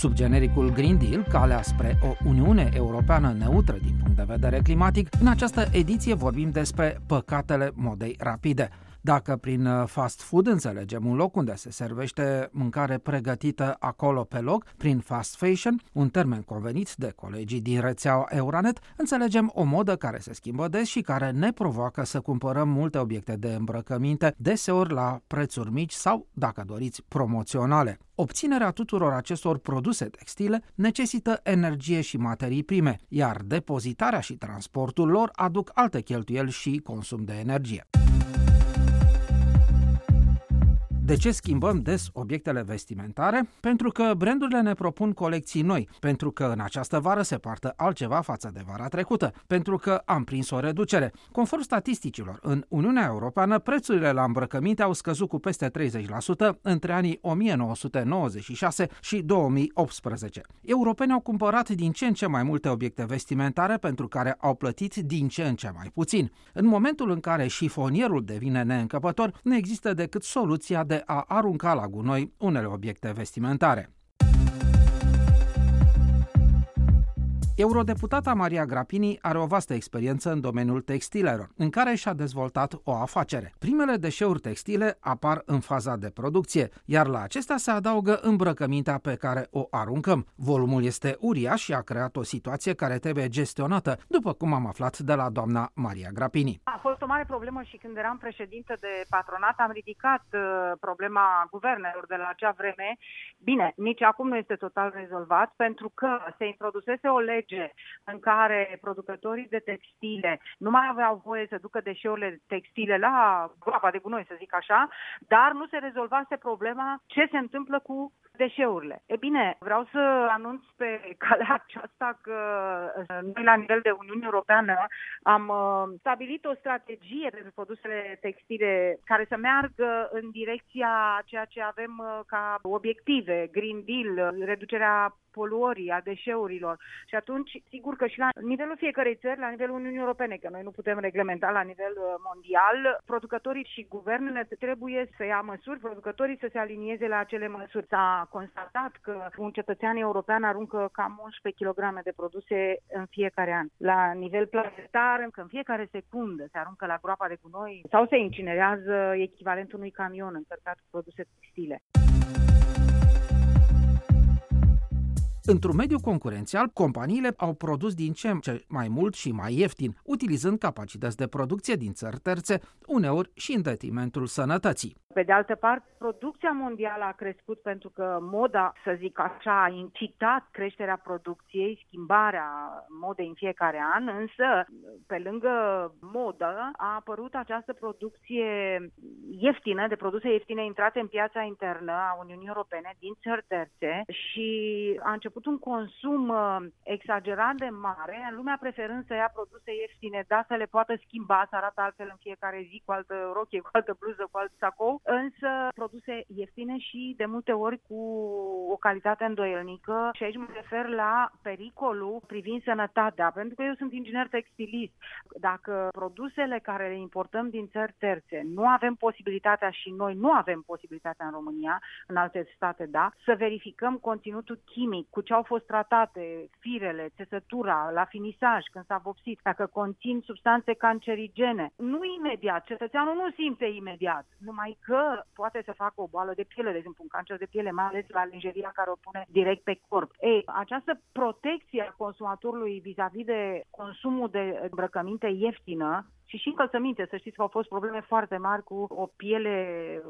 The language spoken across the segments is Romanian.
Sub genericul Green Deal, calea spre o Uniune Europeană neutră din punct de vedere climatic, în această ediție vorbim despre păcatele modei rapide. Dacă prin uh, fast food înțelegem un loc unde se servește mâncare pregătită acolo pe loc, prin fast fashion, un termen convenit de colegii din rețeaua Euronet, înțelegem o modă care se schimbă des și care ne provoacă să cumpărăm multe obiecte de îmbrăcăminte, deseori la prețuri mici sau, dacă doriți, promoționale. Obținerea tuturor acestor produse textile necesită energie și materii prime, iar depozitarea și transportul lor aduc alte cheltuieli și consum de energie. De ce schimbăm des obiectele vestimentare? Pentru că brandurile ne propun colecții noi, pentru că în această vară se poartă altceva față de vara trecută, pentru că am prins o reducere. Conform statisticilor, în Uniunea Europeană, prețurile la îmbrăcăminte au scăzut cu peste 30% între anii 1996 și 2018. Europenii au cumpărat din ce în ce mai multe obiecte vestimentare pentru care au plătit din ce în ce mai puțin. În momentul în care șifonierul devine neîncăpător, nu există decât soluția de a arunca la gunoi unele obiecte vestimentare. Eurodeputata Maria Grapini are o vastă experiență în domeniul textilelor, în care și-a dezvoltat o afacere. Primele deșeuri textile apar în faza de producție, iar la acestea se adaugă îmbrăcămintea pe care o aruncăm. Volumul este uriaș și a creat o situație care trebuie gestionată, după cum am aflat de la doamna Maria Grapini. A fost o mare problemă și când eram președinte de patronat am ridicat uh, problema guvernelor de la acea vreme. Bine, nici acum nu este total rezolvat pentru că se introdusese o lege lege în care producătorii de textile nu mai aveau voie să ducă deșeurile textile la groapa de gunoi, să zic așa, dar nu se rezolvase problema ce se întâmplă cu deșeurile. E bine, vreau să anunț pe calea aceasta că uh, noi la nivel de Uniune Europeană am uh, stabilit o strategie pentru produsele textile care să meargă în direcția ceea ce avem uh, ca obiective, Green Deal, reducerea poluării, a deșeurilor. Și atunci, sigur că și la nivelul fiecărei țări, la nivelul Uniunii Europene, că noi nu putem reglementa la nivel uh, mondial, producătorii și guvernele trebuie să ia măsuri, producătorii să se alinieze la acele măsuri. S-a constatat că un cetățean european aruncă cam 11 kg de produse în fiecare an. La nivel planetar, că în fiecare secundă se aruncă la groapa de gunoi sau se incinerează echivalentul unui camion încărcat cu produse textile. Într-un mediu concurențial, companiile au produs din ce în ce mai mult și mai ieftin, utilizând capacități de producție din țări terțe, uneori și în detrimentul sănătății. Pe de altă parte, producția mondială a crescut pentru că moda, să zic așa, a incitat creșterea producției, schimbarea modei în fiecare an, însă, pe lângă modă, a apărut această producție ieftină, de produse ieftine intrate în piața internă a Uniunii Europene din țări terțe și a început un consum uh, exagerat de mare, lumea preferând să ia produse ieftine, da, să le poată schimba, să arată altfel în fiecare zi, cu altă rochie, cu altă bluză, cu alt sacou, însă produse ieftine și de multe ori cu o calitate îndoielnică și aici mă refer la pericolul privind sănătatea, pentru că eu sunt inginer textilist. Dacă produsele care le importăm din țări terțe nu avem posibilitatea și noi nu avem posibilitatea în România, în alte state, da, să verificăm conținutul chimic, cu ce au fost tratate, firele, țesătura, la finisaj, când s-a vopsit, dacă conțin substanțe cancerigene. Nu imediat, cetățeanul nu simte imediat, numai că că poate să facă o boală de piele, de exemplu un cancer de piele, mai ales la lingeria care o pune direct pe corp. Ei, această protecție a consumatorului vis-a-vis de consumul de îmbrăcăminte ieftină și și încălțăminte. Să știți că au fost probleme foarte mari cu o piele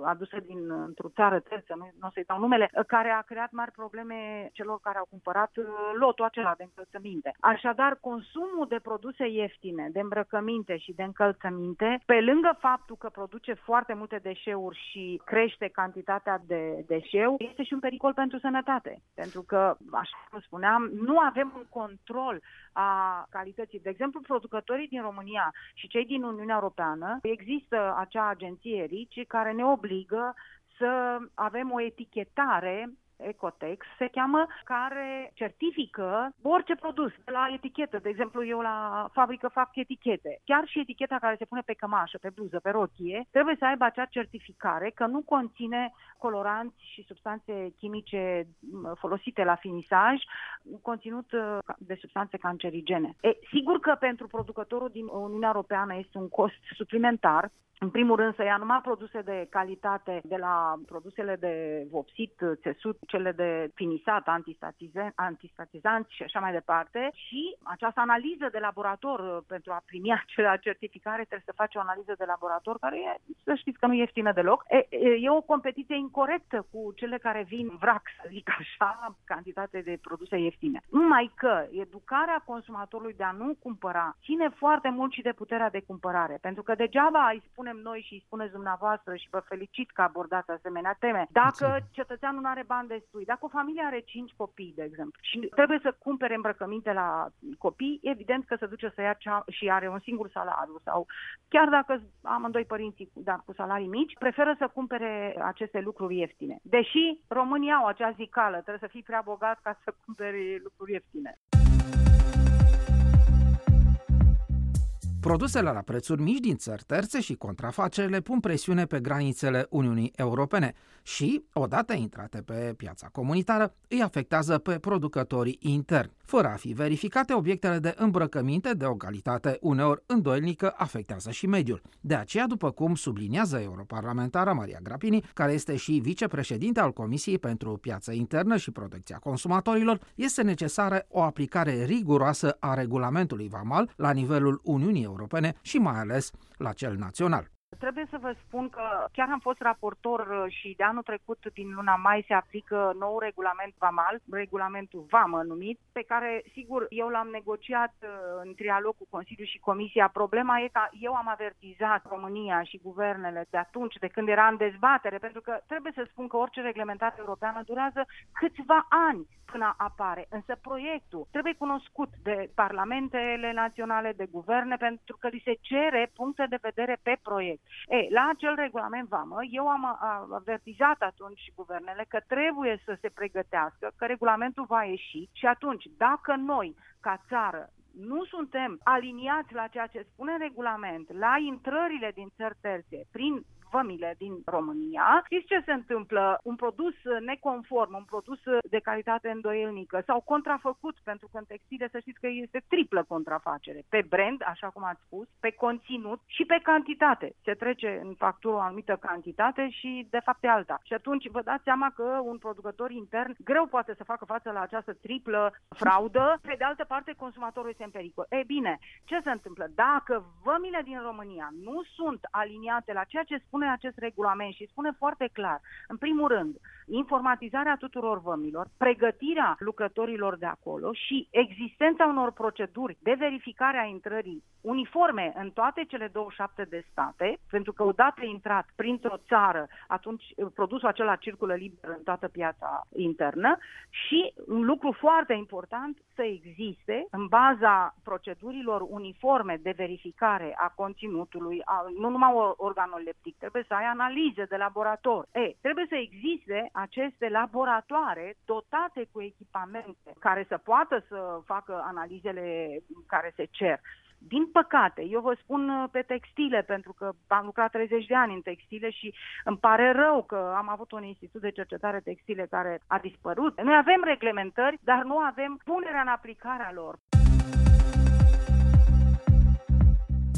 adusă din într-o țară terță, nu, nu o să-i dau numele, care a creat mari probleme celor care au cumpărat uh, lotul acela de încălțăminte. Așadar, consumul de produse ieftine, de îmbrăcăminte și de încălțăminte, pe lângă faptul că produce foarte multe deșeuri și crește cantitatea de deșeu, este și un pericol pentru sănătate. Pentru că, așa cum spuneam, nu avem un control a calității. De exemplu, producătorii din România și cei din Uniunea Europeană, există acea agenție RICI care ne obligă să avem o etichetare Ecotex se cheamă, care certifică orice produs la etichetă. De exemplu, eu la fabrică fac etichete. Chiar și eticheta care se pune pe cămașă, pe bluză, pe rochie, trebuie să aibă acea certificare că nu conține coloranți și substanțe chimice folosite la finisaj, conținut uh, de substanțe cancerigene. E, sigur că pentru producătorul din Uniunea Europeană este un cost suplimentar, în primul rând să ia numai produse de calitate de la produsele de vopsit, țesut, cele de finisat, antistatizanți și așa mai departe și această analiză de laborator uh, pentru a primi acea certificare trebuie să faci o analiză de laborator care e, să știți că nu e ieftină deloc. E, e o competiție incorrectă cu cele care vin vrac, să zic așa, cantitate de produse ieftine. Numai că educarea consumatorului de a nu cumpăra ține foarte mult și de puterea de cumpărare, pentru că degeaba îi spune spunem noi și îi spuneți dumneavoastră și vă felicit că abordați asemenea teme. Dacă cetățeanul nu are bani destui, dacă o familie are cinci copii, de exemplu, și trebuie să cumpere îmbrăcăminte la copii, evident că se duce să ia cea și are un singur salariu sau chiar dacă amândoi părinții dar cu salarii mici, preferă să cumpere aceste lucruri ieftine. Deși România au acea zicală, trebuie să fii prea bogat ca să cumperi lucruri ieftine. Produsele la prețuri mici din țări terțe și contrafacerile pun presiune pe granițele Uniunii Europene și, odată intrate pe piața comunitară, îi afectează pe producătorii interni. Fără a fi verificate, obiectele de îmbrăcăminte de o calitate uneori îndoielnică afectează și mediul. De aceea, după cum subliniază europarlamentara Maria Grapini, care este și vicepreședinte al Comisiei pentru Piață Internă și Protecția Consumatorilor, este necesară o aplicare riguroasă a regulamentului VAMAL la nivelul Uniunii Europene și mai ales la cel național. Trebuie să vă spun că chiar am fost raportor uh, și de anul trecut, din luna mai, se aplică nou regulament VAMAL, regulamentul VAMă numit, pe care, sigur, eu l-am negociat uh, în trialog cu Consiliul și Comisia. Problema e că eu am avertizat România și guvernele de atunci, de când era în dezbatere, pentru că trebuie să spun că orice reglementare europeană durează câțiva ani până apare. Însă proiectul trebuie cunoscut de parlamentele naționale, de guverne, pentru că li se cere puncte de vedere pe proiect. E, la acel regulament VAMă, eu am avertizat atunci guvernele că trebuie să se pregătească, că regulamentul va ieși și atunci, dacă noi, ca țară, nu suntem aliniați la ceea ce spune regulament, la intrările din țări terțe, prin vămile din România. Știți ce se întâmplă? Un produs neconform, un produs de calitate îndoielnică sau contrafăcut, pentru că în textile să știți că este triplă contrafacere. Pe brand, așa cum ați spus, pe conținut și pe cantitate. Se trece în factură o anumită cantitate și de fapt e alta. Și atunci vă dați seama că un producător intern greu poate să facă față la această triplă fraudă. Pe de altă parte, consumatorul este în pericol. E bine, ce se întâmplă? Dacă vămile din România nu sunt aliniate la ceea ce spune spune acest regulament și spune foarte clar, în primul rând, informatizarea tuturor vămilor, pregătirea lucrătorilor de acolo și existența unor proceduri de verificare a intrării uniforme în toate cele 27 de state, pentru că odată intrat printr-o țară, atunci produsul acela circulă liber în toată piața internă și un lucru foarte important să existe în baza procedurilor uniforme de verificare a conținutului, a, nu numai organul leptic, trebuie să ai analize de laborator. E, trebuie să existe aceste laboratoare dotate cu echipamente care să poată să facă analizele care se cer. Din păcate, eu vă spun uh, pe textile, pentru că am lucrat 30 de ani în textile și îmi pare rău că am avut un institut de cercetare textile care a dispărut. Noi avem reglementări, dar nu avem punerea în aplicare a lor.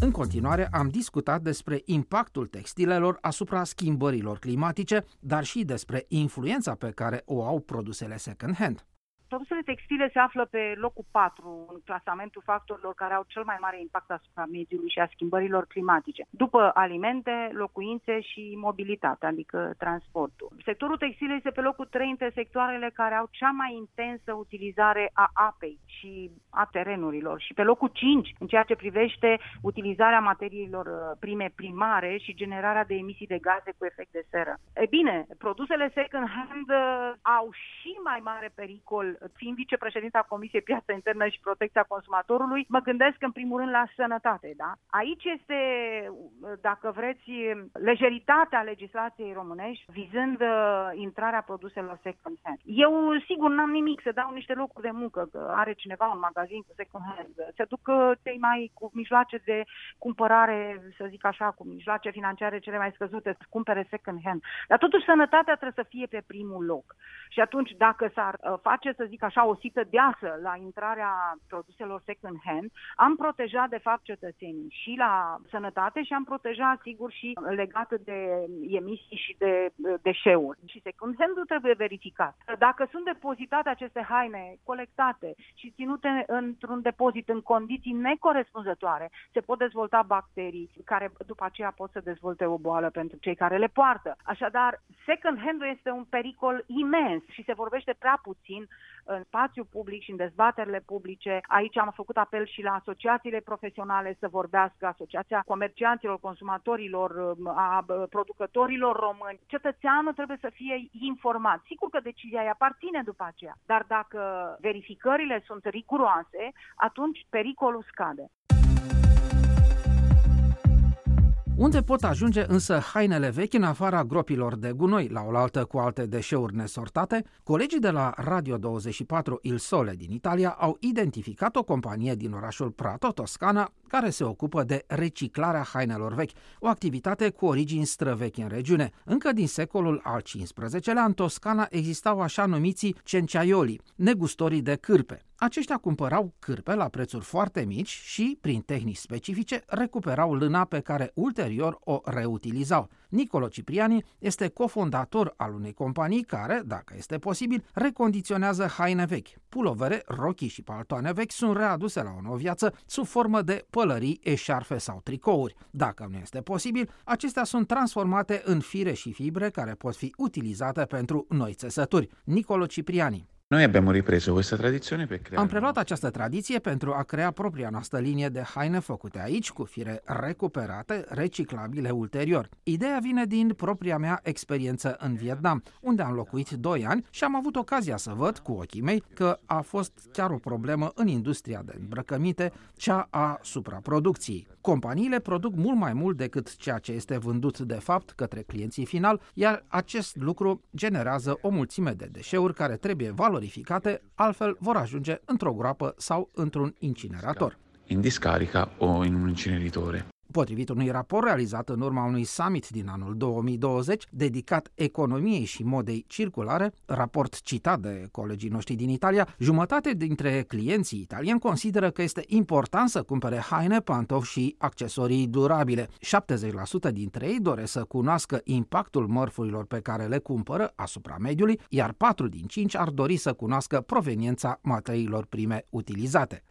În continuare, am discutat despre impactul textilelor asupra schimbărilor climatice, dar și despre influența pe care o au produsele second-hand. Produsele textile se află pe locul 4 în clasamentul factorilor care au cel mai mare impact asupra mediului și a schimbărilor climatice, după alimente, locuințe și mobilitate, adică transportul. Sectorul textil este pe locul 3 între sectoarele care au cea mai intensă utilizare a apei și a terenurilor și pe locul 5 în ceea ce privește utilizarea materiilor uh, prime primare și generarea de emisii de gaze cu efect de seră. E bine, produsele second hand uh, au și mai mare pericol fiind vicepreședinta Comisiei Piața Internă și Protecția Consumatorului, mă gândesc în primul rând la sănătate. Da? Aici este, dacă vreți, lejeritatea legislației românești vizând uh, intrarea produselor second hand. Eu, sigur, n-am nimic să dau niște locuri de muncă, că are cineva un magazin cu second hand, se duc uh, cei mai cu mijloace de cumpărare, să zic așa, cu mijloace financiare cele mai scăzute, să cumpere second hand. Dar totuși sănătatea trebuie să fie pe primul loc. Și atunci, dacă s-ar uh, face, să zic așa, o sită deasă la intrarea produselor second hand, am protejat, de fapt, cetățenii și la sănătate și am protejat, sigur, și legat de emisii și de deșeuri. Și second hand trebuie verificat. Dacă sunt depozitate aceste haine colectate și ținute într-un depozit în condiții necorespunzătoare, se pot dezvolta bacterii care după aceea pot să dezvolte o boală pentru cei care le poartă. Așadar, second hand este un pericol imens și se vorbește prea puțin în spațiu public și în dezbaterile publice. Aici am făcut apel și la asociațiile profesionale să vorbească, Asociația Comercianților, Consumatorilor, a producătorilor români. Cetățeanul trebuie să fie informat. Sigur că decizia îi aparține după aceea, dar dacă verificările sunt riguroase, atunci pericolul scade. Unde pot ajunge însă hainele vechi în afara gropilor de gunoi, la oaltă cu alte deșeuri nesortate? Colegii de la Radio 24 Il Sole din Italia au identificat o companie din orașul Prato, Toscana, care se ocupă de reciclarea hainelor vechi, o activitate cu origini străvechi în regiune. Încă din secolul al XV-lea, în Toscana existau așa numiții cenciaioli, negustorii de cârpe. Aceștia cumpărau cârpe la prețuri foarte mici și, prin tehnici specifice, recuperau lâna pe care ulterior o reutilizau. Nicolo Cipriani este cofondator al unei companii care, dacă este posibil, recondiționează haine vechi. Pulovere, rochii și paltoane vechi sunt readuse la o nouă viață sub formă de pălării, eșarfe sau tricouri. Dacă nu este posibil, acestea sunt transformate în fire și fibre care pot fi utilizate pentru noi țesături. Nicolo Cipriani noi abbiamo ripreso questa tradizione per creare... Am preluat această tradiție pentru a crea propria noastră linie de haine făcute aici, cu fire recuperate, reciclabile ulterior. Ideea vine din propria mea experiență în Vietnam, unde am locuit 2 ani și am avut ocazia să văd cu ochii mei că a fost chiar o problemă în industria de îmbrăcăminte, cea a supraproducției. Companiile produc mult mai mult decât ceea ce este vândut de fapt către clienții final, iar acest lucru generează o mulțime de deșeuri care trebuie valorificate valorificate, altfel vor ajunge într-o groapă sau într-un incinerator. In discarica o in un inceneritore. Potrivit unui raport realizat în urma unui summit din anul 2020 dedicat economiei și modei circulare, raport citat de colegii noștri din Italia, jumătate dintre clienții italieni consideră că este important să cumpere haine, pantofi și accesorii durabile. 70% dintre ei doresc să cunoască impactul mărfurilor pe care le cumpără asupra mediului, iar 4 din 5 ar dori să cunoască proveniența materiilor prime utilizate.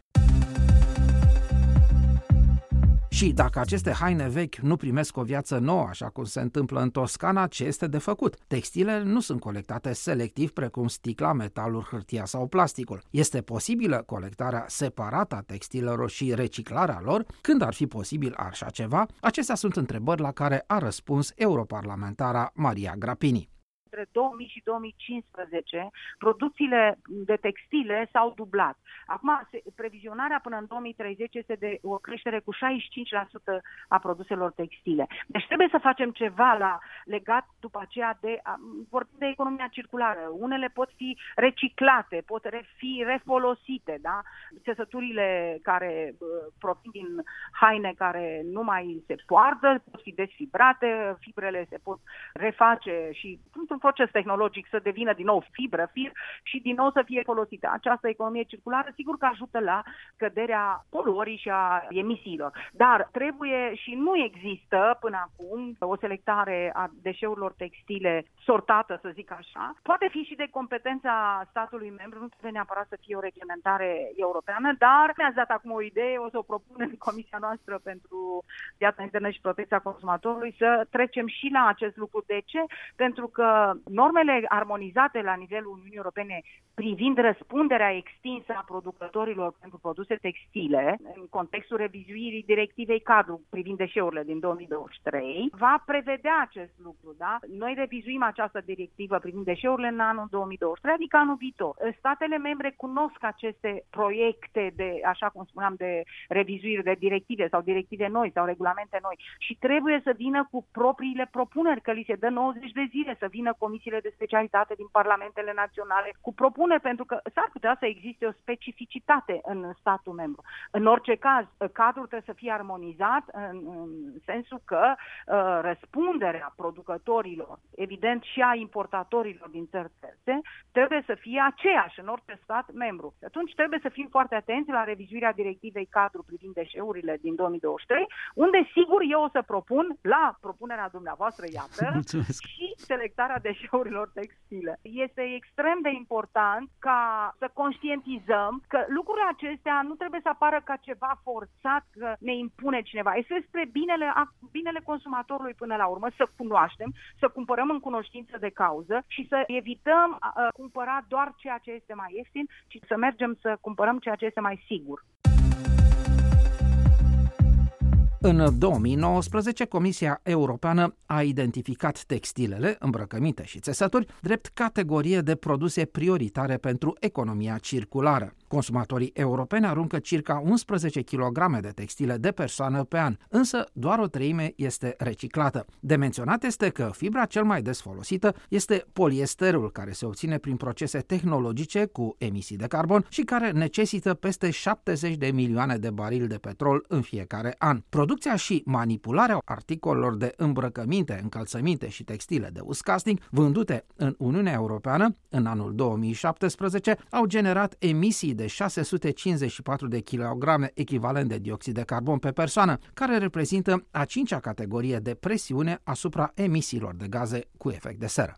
Și dacă aceste haine vechi nu primesc o viață nouă, așa cum se întâmplă în Toscana, ce este de făcut? Textilele nu sunt colectate selectiv precum sticla, metalul, hârtia sau plasticul. Este posibilă colectarea separată a textilelor și reciclarea lor? Când ar fi posibil așa ceva? Acestea sunt întrebări la care a răspuns europarlamentara Maria Grapini între 2000 și 2015, producțiile de textile s-au dublat. Acum, previzionarea până în 2030 este de o creștere cu 65% a produselor textile. Deci trebuie să facem ceva la, legat după aceea de, vorbim de economia circulară. Unele pot fi reciclate, pot fi refolosite, da? Țesăturile care provin din haine care nu mai se poartă, pot fi desfibrate, fibrele se pot reface și într-un proces tehnologic să devină din nou fibră, fir și din nou să fie folosită. Această economie circulară sigur că ajută la scăderea poluării și a emisiilor. Dar trebuie și nu există până acum o selectare a deșeurilor textile sortată, să zic așa. Poate fi și de competența statului membru, nu trebuie neapărat să fie o reglementare europeană, dar mi-ați dat acum o idee, o să o propun în Comisia noastră pentru viața internă și protecția consumatorului să trecem și la acest lucru. De ce? Pentru că normele armonizate la nivelul Uniunii Europene privind răspunderea extinsă a producătorilor pentru produse textile, în contextul revizuirii directivei cadru privind deșeurile din 2023, va prevedea acest lucru. Da? Noi revizuim această directivă privind deșeurile în anul 2023, adică anul viitor. Statele membre cunosc aceste proiecte de, așa cum spuneam, de revizuire de directive sau directive noi sau regulamente noi și trebuie să vină cu propriile propuneri, că li se dă 90 de zile să vină comisiile de specialitate din parlamentele naționale cu propuneri, pentru că s-ar putea să existe o specificitate în statul membru. În orice caz, cadrul trebuie să fie armonizat în, în sensul că uh, răspunderea producătorilor, evident și a importatorilor din țări terțe, trebuie să fie aceeași în orice stat membru. Atunci trebuie să fim foarte atenți la revizuirea directivei cadru privind deșeurile din 2023, unde sigur eu o să propun la propunerea dumneavoastră, iată, Mulțumesc. și selectarea deșeurilor textile. Este extrem de important ca să conștientizăm că lucrurile acestea nu trebuie să apară ca ceva forțat, că ne impune cineva. Este despre binele, binele consumatorului până la urmă, să cunoaștem, să cumpărăm în cunoștință de cauză și să evităm a, a cumpăra doar ceea ce este mai ieftin, ci să mergem să cumpărăm ceea ce este mai sigur. În 2019, Comisia Europeană a identificat textilele, îmbrăcăminte și țesături drept categorie de produse prioritare pentru economia circulară. Consumatorii europeni aruncă circa 11 kg de textile de persoană pe an, însă doar o treime este reciclată. De menționat este că fibra cel mai des folosită este poliesterul, care se obține prin procese tehnologice cu emisii de carbon și care necesită peste 70 de milioane de barili de petrol în fiecare an. Producția și manipularea articolelor de îmbrăcăminte, încălțăminte și textile de uscasting vândute în Uniunea Europeană în anul 2017 au generat emisii de de 654 de kilograme echivalent de dioxid de carbon pe persoană, care reprezintă a cincea categorie de presiune asupra emisiilor de gaze cu efect de seră.